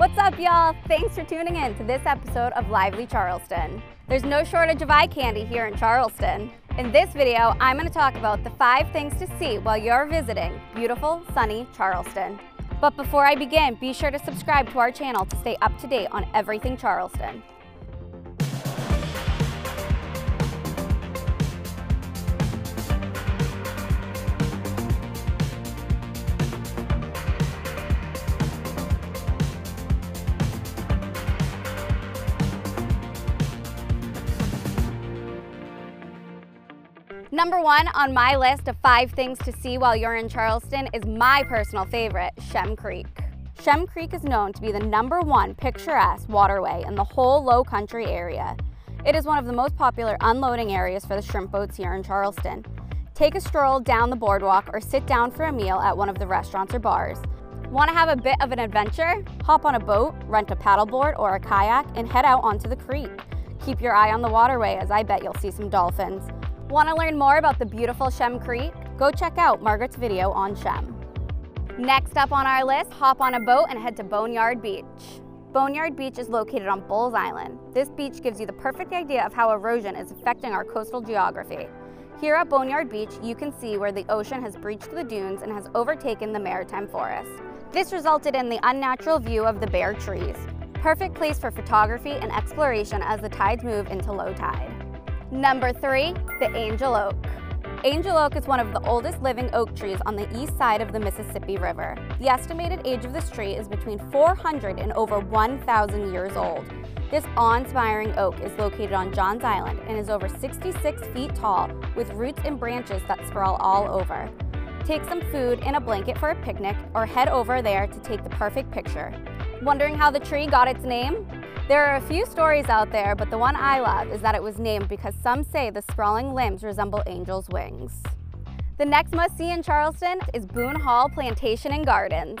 What's up, y'all? Thanks for tuning in to this episode of Lively Charleston. There's no shortage of eye candy here in Charleston. In this video, I'm going to talk about the five things to see while you're visiting beautiful, sunny Charleston. But before I begin, be sure to subscribe to our channel to stay up to date on everything Charleston. Number one on my list of five things to see while you're in Charleston is my personal favorite, Shem Creek. Shem Creek is known to be the number one picturesque waterway in the whole low country area. It is one of the most popular unloading areas for the shrimp boats here in Charleston. Take a stroll down the boardwalk or sit down for a meal at one of the restaurants or bars. Want to have a bit of an adventure? Hop on a boat, rent a paddleboard or a kayak, and head out onto the creek. Keep your eye on the waterway as I bet you'll see some dolphins. Want to learn more about the beautiful Shem Creek? Go check out Margaret's video on Shem. Next up on our list, hop on a boat and head to Boneyard Beach. Boneyard Beach is located on Bulls Island. This beach gives you the perfect idea of how erosion is affecting our coastal geography. Here at Boneyard Beach, you can see where the ocean has breached the dunes and has overtaken the maritime forest. This resulted in the unnatural view of the bare trees. Perfect place for photography and exploration as the tides move into low tide. Number three, the Angel Oak. Angel Oak is one of the oldest living oak trees on the east side of the Mississippi River. The estimated age of this tree is between 400 and over 1,000 years old. This awe-inspiring oak is located on Johns Island and is over 66 feet tall with roots and branches that sprawl all over. Take some food and a blanket for a picnic or head over there to take the perfect picture. Wondering how the tree got its name? There are a few stories out there, but the one I love is that it was named because some say the sprawling limbs resemble angels' wings. The next must-see in Charleston is Boone Hall Plantation and Gardens.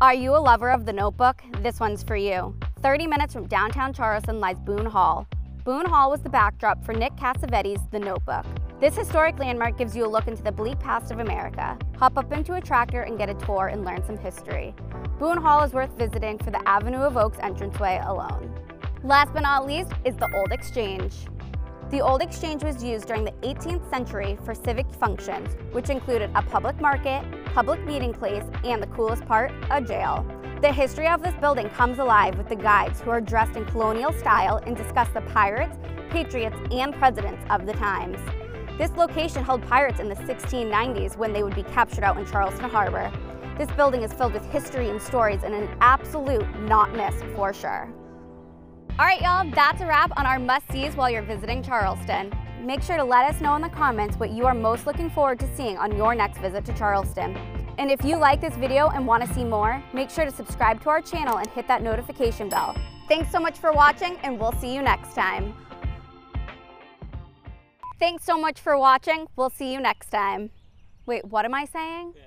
Are you a lover of The Notebook? This one's for you. 30 minutes from downtown Charleston lies Boone Hall. Boone Hall was the backdrop for Nick Cassavetes' The Notebook. This historic landmark gives you a look into the bleak past of America. Hop up into a tractor and get a tour and learn some history. Boone Hall is worth visiting for the Avenue of Oaks entranceway alone. Last but not least is the Old Exchange. The Old Exchange was used during the 18th century for civic functions, which included a public market, public meeting place, and the coolest part, a jail. The history of this building comes alive with the guides who are dressed in colonial style and discuss the pirates, patriots, and presidents of the times. This location held pirates in the 1690s when they would be captured out in Charleston Harbor. This building is filled with history and stories and an absolute not miss for sure. All right, y'all, that's a wrap on our must-sees while you're visiting Charleston. Make sure to let us know in the comments what you are most looking forward to seeing on your next visit to Charleston. And if you like this video and want to see more, make sure to subscribe to our channel and hit that notification bell. Thanks so much for watching, and we'll see you next time. Thanks so much for watching. We'll see you next time. Wait, what am I saying? Yeah.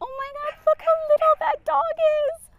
Oh my God, look how little that dog is.